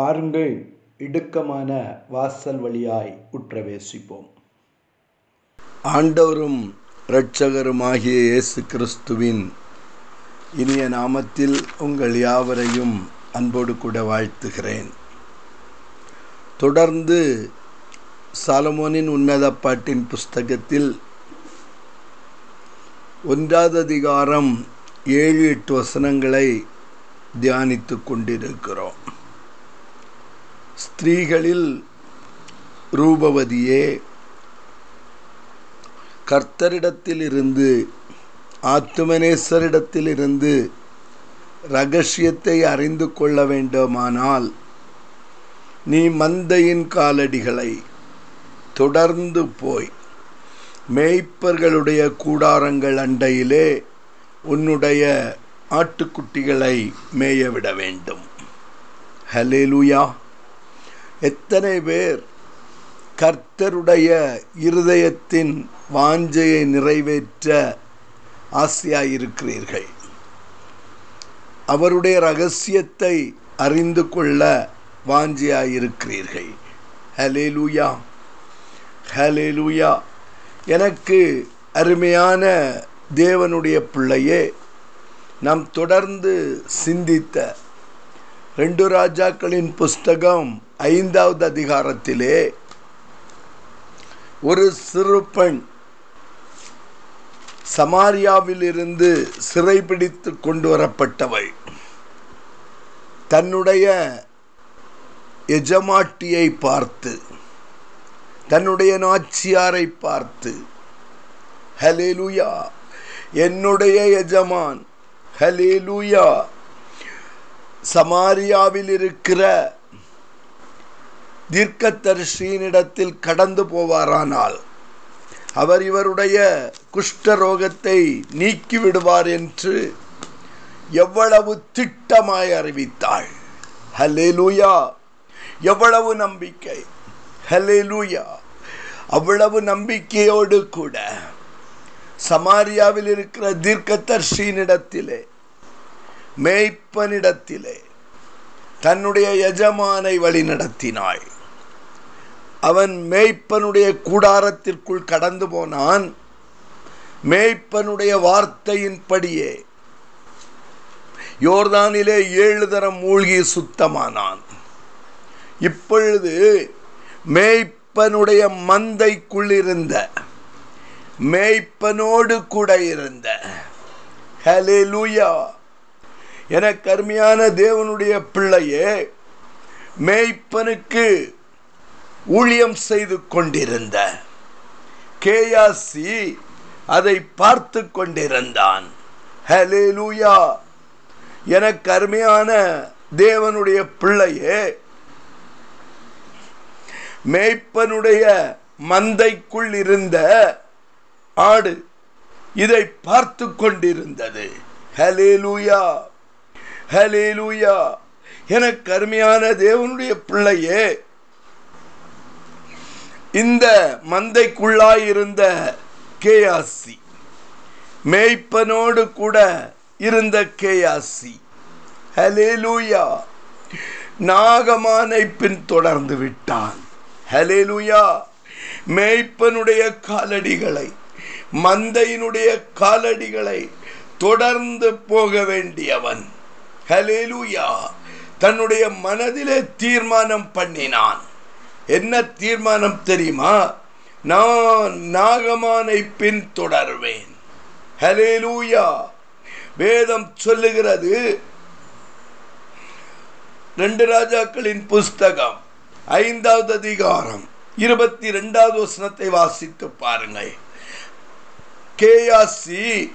பாருங்கள் இடுக்கமான வாசல் வழியாய் உற்றவேசிப்போம். ஆண்டவரும் இரட்சகருமாகிய இயேசு கிறிஸ்துவின் இனிய நாமத்தில் உங்கள் யாவரையும் அன்போடு கூட வாழ்த்துகிறேன். தொடர்ந்து சாலமோனின் உன்னத பாட்டின் புஸ்தகத்தில் ஒன்றாவது அதிகாரம் ஏழு எட்டு வசனங்களை தியானித்து கொண்டிருக்கிறோம். ஸ்திரீகளில் ரூபவதியே கர்த்தரிடத்திலிருந்து ஆத்துமனேஸ்வரிடத்திலிருந்து ரகசியத்தை அறிந்து கொள்ள வேண்டுமானால் நீ மந்தையின் காலடிகளை தொடர்ந்து போய் மேய்ப்பர்களுடைய கூடாரங்கள் அண்டையிலே உன்னுடைய ஆட்டுக்குட்டிகளை மேயவிட வேண்டும். ஹலேலுயா எத்தனை பேர் கர்த்தருடைய இருதயத்தின் வாஞ்சையை நிறைவேற்ற ஆசையாயிருக்கிறீர்கள்? அவருடைய ரகசியத்தை அறிந்து கொள்ள வாஞ்சியாயிருக்கிறீர்கள். ஹலேலுயா ஹலேலுயா எனக்கு அருமையான தேவனுடைய பிள்ளையே நாம் தொடர்ந்து சிந்தித்த ரெண்டு ராஜாக்களின் புஸ்தகம் ஐந்தாவது அதிகாரத்திலே ஒரு சிறு பெண் சமாரியாவிலிருந்து சிறைபிடித்து கொண்டு வரப்பட்டவள். தன்னுடைய எஜமாட்டியை பார்த்து தன்னுடைய நாச்சியாரை பார்த்து ஹலேலுயா என்னுடைய எஜமான் ஹலேலுயா சமாரியாவில் இருக்கிற தீர்க்கதர்ஷியினிடத்தில் கடந்து போவாரானால் அவர் இவருடைய குஷ்டரோகத்தை நீக்கிவிடுவார் என்று எவ்வளவு திட்டமாய் அறிவித்தாள். ஹலே லூயா எவ்வளவு நம்பிக்கை. ஹலே லூயா அவ்வளவு நம்பிக்கையோடு கூட சமாரியாவில் இருக்கிற தீர்க்கதர்ஷியினிடத்திலே மேய்ப்பனிடத்திலே தன்னுடைய எஜமானை வழி நடத்தினாய். அவன் மேய்ப்பனுடைய கூடாரத்திற்குள் கடந்து போனான். மேய்ப்பனுடைய வார்த்தையின்படியே யோர்தானிலே ஏழு தரம் மூழ்கி சுத்தமானான். இப்பொழுது மேய்ப்பனுடைய மந்தைக்குள் இருந்த மேய்ப்பனோடு கூட இருந்த ஹலே லூயா என கருமையான தேவனுடைய பிள்ளையே மேய்ப்பனுக்கு ஊழியம் செய்து கொண்டிருந்த கேயாசி அதை பார்த்து கொண்டிருந்தான். ஹலே லூயா எனக்கு தேவனுடைய பிள்ளையே மேய்ப்பனுடைய மந்தைக்குள் இருந்த ஆடு இதை பார்த்து கொண்டிருந்தது. ஹலே லூயா ஹலே லூயா எனக்கு அருமையான தேவனுடைய பிள்ளையே இந்த மந்தைக்குள்ளாயிருந்த கேயாசி மேய்ப்பனோடு கூட இருந்த கேயாசி ஹலேலூயா நாகமானை பின் தொடர்ந்து விட்டான். ஹலேலூயா மேய்ப்பனுடைய காலடிகளை மந்தையினுடைய காலடிகளை தொடர்ந்து போக வேண்டியவன். ஹலேலூயா தன்னுடைய மனதிலே தீர்மானம் பண்ணினான். என்ன தீர்மானம் தெரியுமா? நான் நாகமானை பின் தொடர்வேன் ஹலேலூயா வேதம் சொல்லுகிறது ரெண்டு ராஜாக்களின் புஸ்தகம் ஐந்தாவது அதிகாரம் இருபத்தி ரெண்டாவது வசனத்தை வாசித்து பாருங்கள். கேயாசி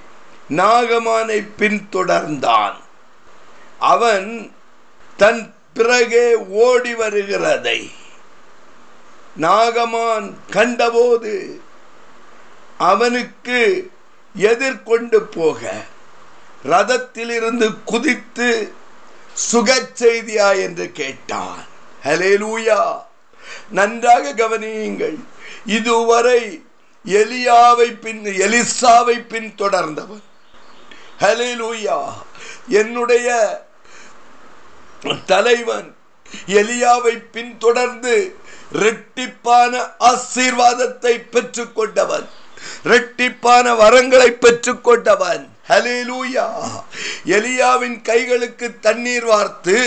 நாகமானை பின்தொடர்ந்தான். அவன் தன் பிறகே ஓடி வருகிறதை நாகமான் கண்டபோது அவனுக்கு எதிர்கொண்டு போக ரதத்திலிருந்து குதித்து சுக செய்தியா என்று கேட்டான். ஹலேலூயா நன்றாக கவனியுங்கள். இதுவரை எலியாவை பின் எலிசாவை பின் தொடர்ந்தவன் ஹலேலூயா என்னுடைய தலைவன் எலியாவை பின்தொடர்ந்து ரெட்டிப்பான ஆசீர்வாதத்தை பெற்றுக்கொண்டவன். ரெட்டிப்பான வரங்களை பெற்றுக்கொண்டவன். ஹலிலூயா எலியாவின் கைகளுக்கு தண்ணீர் வார்த்து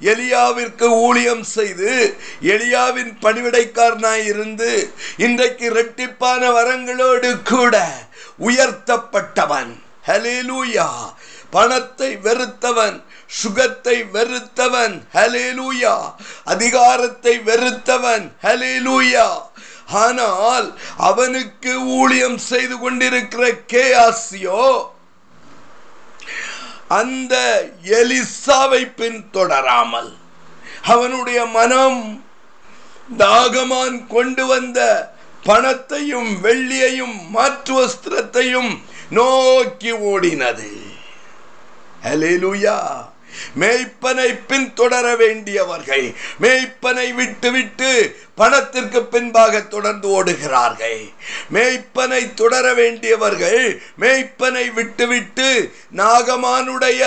எலியாவிற்கு ஊழியம் செய்து எலியாவின் பணிவிடைக்காரனாய் இருந்து இன்றைக்கு ரெட்டிப்பான வரங்களோடு கூட உயர்த்தப்பட்டவன். ஹலிலூயா பணத்தை வெறுத்தவன். சுகத்தை வெறுத்தவன். ஹலேலூயா அதிகாரத்தை வெறுத்தவன். ஹலேலூயா ஆனால் அவனுக்கு ஊழியம் செய்து கொண்டிருக்கிற கே ஆசியோ அந்த எலிசாவை பின்தொடராமல் அவனுடைய மனம் தாகமான் கொண்டு வந்த பணத்தையும் வெள்ளியையும் மாற்று வஸ்திரத்தையும் நோக்கி ஓடினது. ஹலேலூயா மேய்ப்பனை பின்தொடர வேண்டியவர்கள் மேய்ப்பனை விட்டுவிட்டு பணத்திற்கு பின்பாக தொடர்ந்து ஓடுகிறார்கள். மேய்ப்பனை தொடர வேண்டியவர்கள் மேய்ப்பனை விட்டுவிட்டு நாகமானுடைய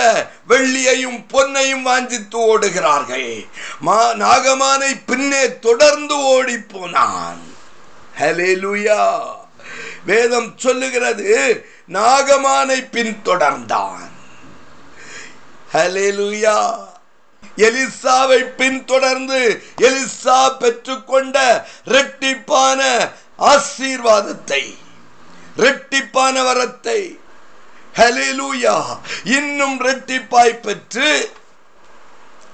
வெள்ளியையும் பொன்னையும் வாஞ்சித்து ஓடுகிறார்கள். மா நாகமானை பின்னே தொடர்ந்து ஓடி போனான். வேதம் சொல்லுகிறது நாகமானை பின்தொடர்ந்தான். ஹalleluya. எலிசாவை பின்தொடர்ந்து எலிசா பெற்றுக்கொண்ட ரெட்டிப்பான ஆசீர்வாதத்தை ரெட்டிப்பான வரத்தை. ஹலிலூயா இன்னும் ரெட்டிப்பாய் பெற்று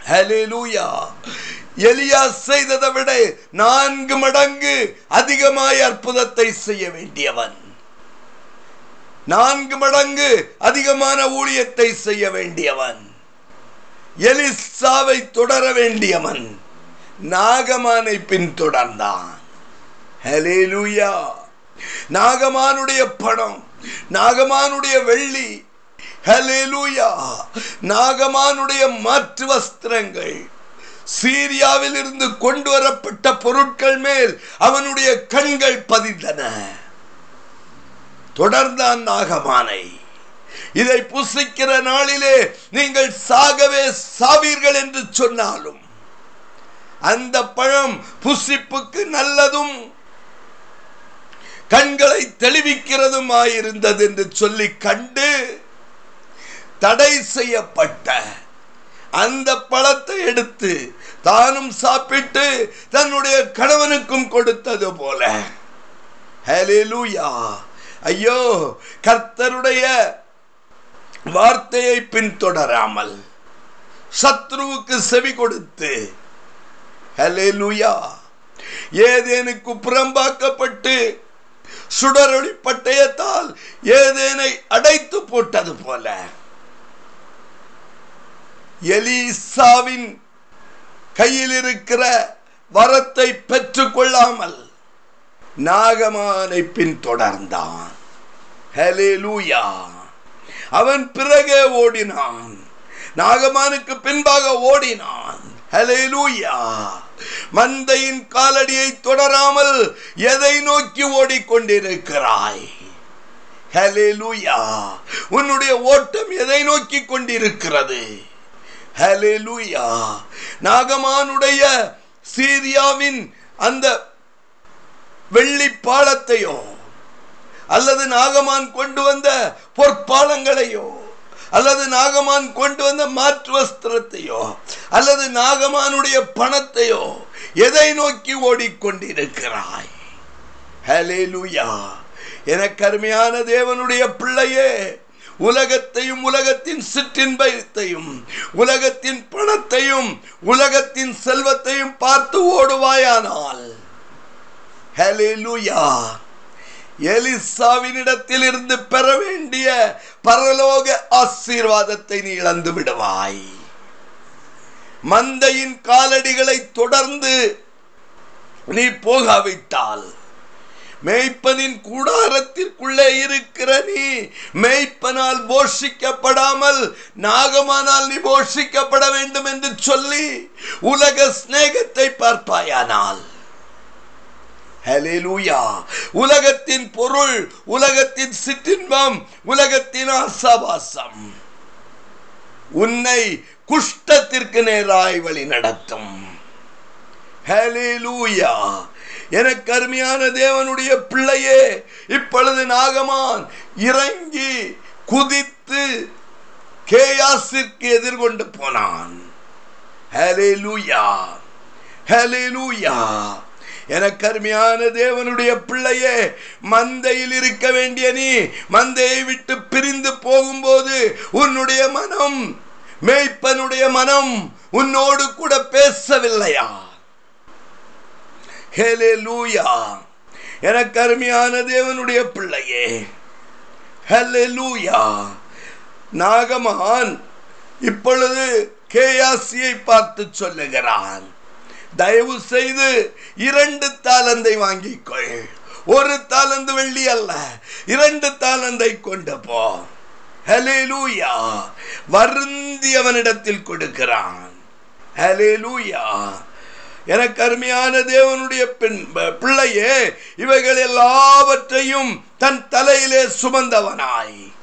ஹலிலூயா எலியா செய்ததை விட நான்கு மடங்கு அதிகமாய் அற்புதத்தை செய்ய வேண்டியவன். நான்கு மடங்கு அதிகமான ஊழியத்தை செய்ய வேண்டியவன். எலிசாவை தொடர வேண்டியவன் நாகமானை பின்தொடர்ந்தான் ஹalleluya. நாகமானுடைய படம் நாகமானுடைய வெள்ளி. ஹலேலூயா நாகமானுடைய மாற்று வஸ்திரங்கள். சீரியாவில் இருந்து கொண்டு வரப்பட்ட பொருட்கள் மேல் அவனுடைய கண்கள் பதிந்தன. தொடர்ந்தான் நாகமானை. இதை புசிக்கிற நாளிலே நீங்கள் சாகவே சாவீர்கள் என்று சொன்னாலும் அந்த பழம் புசிப்புக்கு நல்லதும் கண்களை தெளிவிக்கிறதுமாயிருந்தது என்று சொல்லி கண்டு தடை செய்யப்பட்ட அந்த பழத்தை எடுத்து தானும் சாப்பிட்டு தன்னுடைய கணவனுக்கும் கொடுத்தது போல. ஹalleluya ஐயோ கர்த்தருடைய வார்த்தையை பின்தொடராமல் சத்ருவுக்கு செவி கொடுத்து ஹalleluya ஏதேனுக்கு புறம்பாக்கப்பட்டு சுடரொளி பட்டயத்தால் ஏதேனை அடைத்து போட்டது போல எலிசாவின் கையில் இருக்கிற வரத்தை பெற்றுக்கொள்ளாமல் நாகமானை பின்தொடர்ந்தான். லூயா அவன் பிறகே ஓடினான். நாகமானுக்கு பின்பாக ஓடினான். மந்தையின் காலடியை தொடராமல் எதை நோக்கி ஓடிக்கொண்டிருக்கிறாய்? ஹalleluya. உன்னுடைய ஓட்டம் எதை நோக்கி கொண்டிருக்கிறது? ஹalleluya. நாகமானுடைய சீரியாவின் அந்த வெள்ளி பாலத்தையும் அல்லது நாகமான் கொண்டு வந்த பொற்பாலங்களையோ அல்லது நாகமான் கொண்டு வந்த மாற்று வஸ்திரத்தையோ அல்லது நாகமானுடைய பணத்தையோ எதை நோக்கி ஓடிக்கொண்டிருக்கிறாய்? ஹalleluya எனக்கு அருமையான தேவனுடைய பிள்ளையே உலகத்தையும் உலகத்தின் சிற்றின்பத்தையும் உலகத்தின் பணத்தையும் உலகத்தின் செல்வத்தையும் பார்த்து ஓடுவாயானால் ஹalleluya எலிசாவினிடத்தில் இருந்து பெற வேண்டிய பரலோக ஆசீர்வாதத்தை நீ இழந்து விடுவாய். மந்தையின் காலடிகளை தொடர்ந்து நீ போகாவிட்டால் மேய்ப்பனின் கூடாரத்திற்குள்ளே இருக்கிற நீ மேய்ப்பனால் போஷிக்கப்படாமல் நாகமானால் நீ போஷிக்கப்பட வேண்டும் என்று சொல்லி உலக சிநேகத்தை பார்ப்பாயானால் உலகத்தின் பொருள் உலகத்தின் சிற்றின்பம் உலகத்தின் ஆசாபாசம். உன்னை குஷ்டத்திற்கு நேராய் வழி நடத்தும். ஹalleluya எனக்கு அருமையான தேவனுடைய பிள்ளையே இப்பொழுது நாகமான் இறங்கி குதித்து கேயாசிற்கு எதிர்கொண்டு போனான். ஹalleluya லூயா எனக்கு அருமையான தேவனுடைய பிள்ளையே மந்தையில் இருக்க வேண்டிய நீ மந்தையை விட்டு பிரிந்து போகும்போது உன்னுடைய மனம் மேய்ப்பனுடைய மனம் உன்னோடு கூட பேசவில்லையா? ஹalleluya எனக்கு அருமையான தேவனுடைய பிள்ளையே ஹalleluya நாகமான் இப்பொழுது கேயாசியை பார்த்து சொல்லுகிறான். தயவு செய்து இரண்டு தாளந்தை வாங்கிக்கொள். ஒரு தாளந்து வெள்ளி அல்ல இரண்டு தாளந்தை கொண்டு போ. ஹalleluya. வருந்தி அவனிடத்தில் கொடுக்கிறான். ஹalleluya. எனக்கு அருமையான தேவனுடைய பெண் பிள்ளையே இவைகள் எல்லாவற்றையும் தன் தலையிலே சுமந்தவனாய்.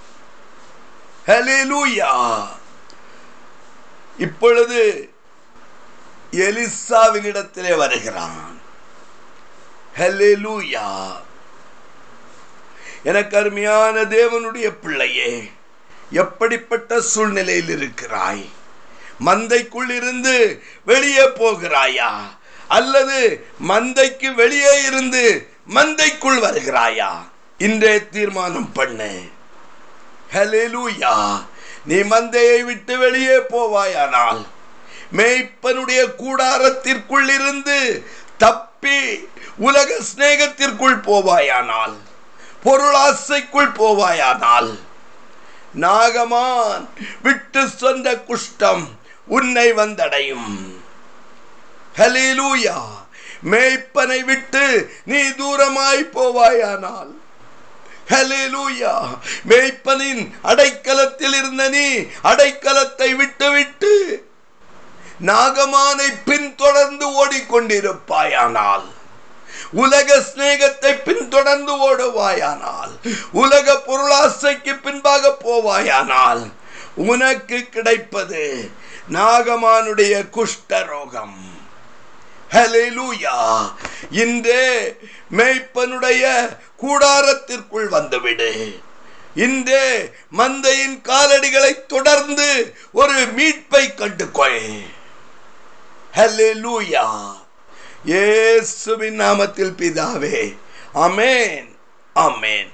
ஹalleluya. இப்பொழுது எலிசாவினிடத்திலே வருகிறான். ஹalleluya எனக்கு அருமையான தேவனுடைய பிள்ளையே எப்படிப்பட்ட சூழ்நிலையில் இருக்கிறாய்? மந்தைக்குள் இருந்து வெளியே போகிறாயா? அல்லது மந்தைக்கு வெளியே இருந்து மந்தைக்குள் வருகிறாயா? இன்றே தீர்மானம் பண்ணு. ஹalleluya நீ மந்தையை விட்டு வெளியே போவாயானால் மேய்ப்பனுடைய கூடாரத்திற்குள் இருந்து தப்பி உலக சிநேகத்திற்குள் போவாயானால் பொருளாசைக்குள் போவாயானால் நாகமான் விட்டு சொந்த குஷ்டம் உன்னை வந்தடையும். ஹலிலூயா மேய்ப்பனை விட்டு நீ தூரமாய் போவாயானால் ஹலிலூயா மேய்ப்பனின் அடைக்கலத்தில் இருந்த நீ அடைக்கலத்தை விட்டுவிட்டு நாகமானை பின்தொடர்ந்து ஓடிக்கொண்டிருப்பாயானால் உலக சிநேகத்தை பின்தொடர்ந்து ஓடுவாயானால் உலக பொருளாசைக்கு பின்பாக போவாயானால் உனக்கு கிடைப்பது நாகமானுடைய குஷ்டரோகம். ஹalleluya. இன்றே மேய்ப்பனுடைய கூடாரத்திற்குள் வந்துவிடு. இன்றே மந்தையின் காலடிகளை தொடர்ந்து ஒரு மீட்பை கண்டுகொள். ஹலெலூயா இயேசுவின் நாமத்தில் பிதாவே அமேன் அமேன்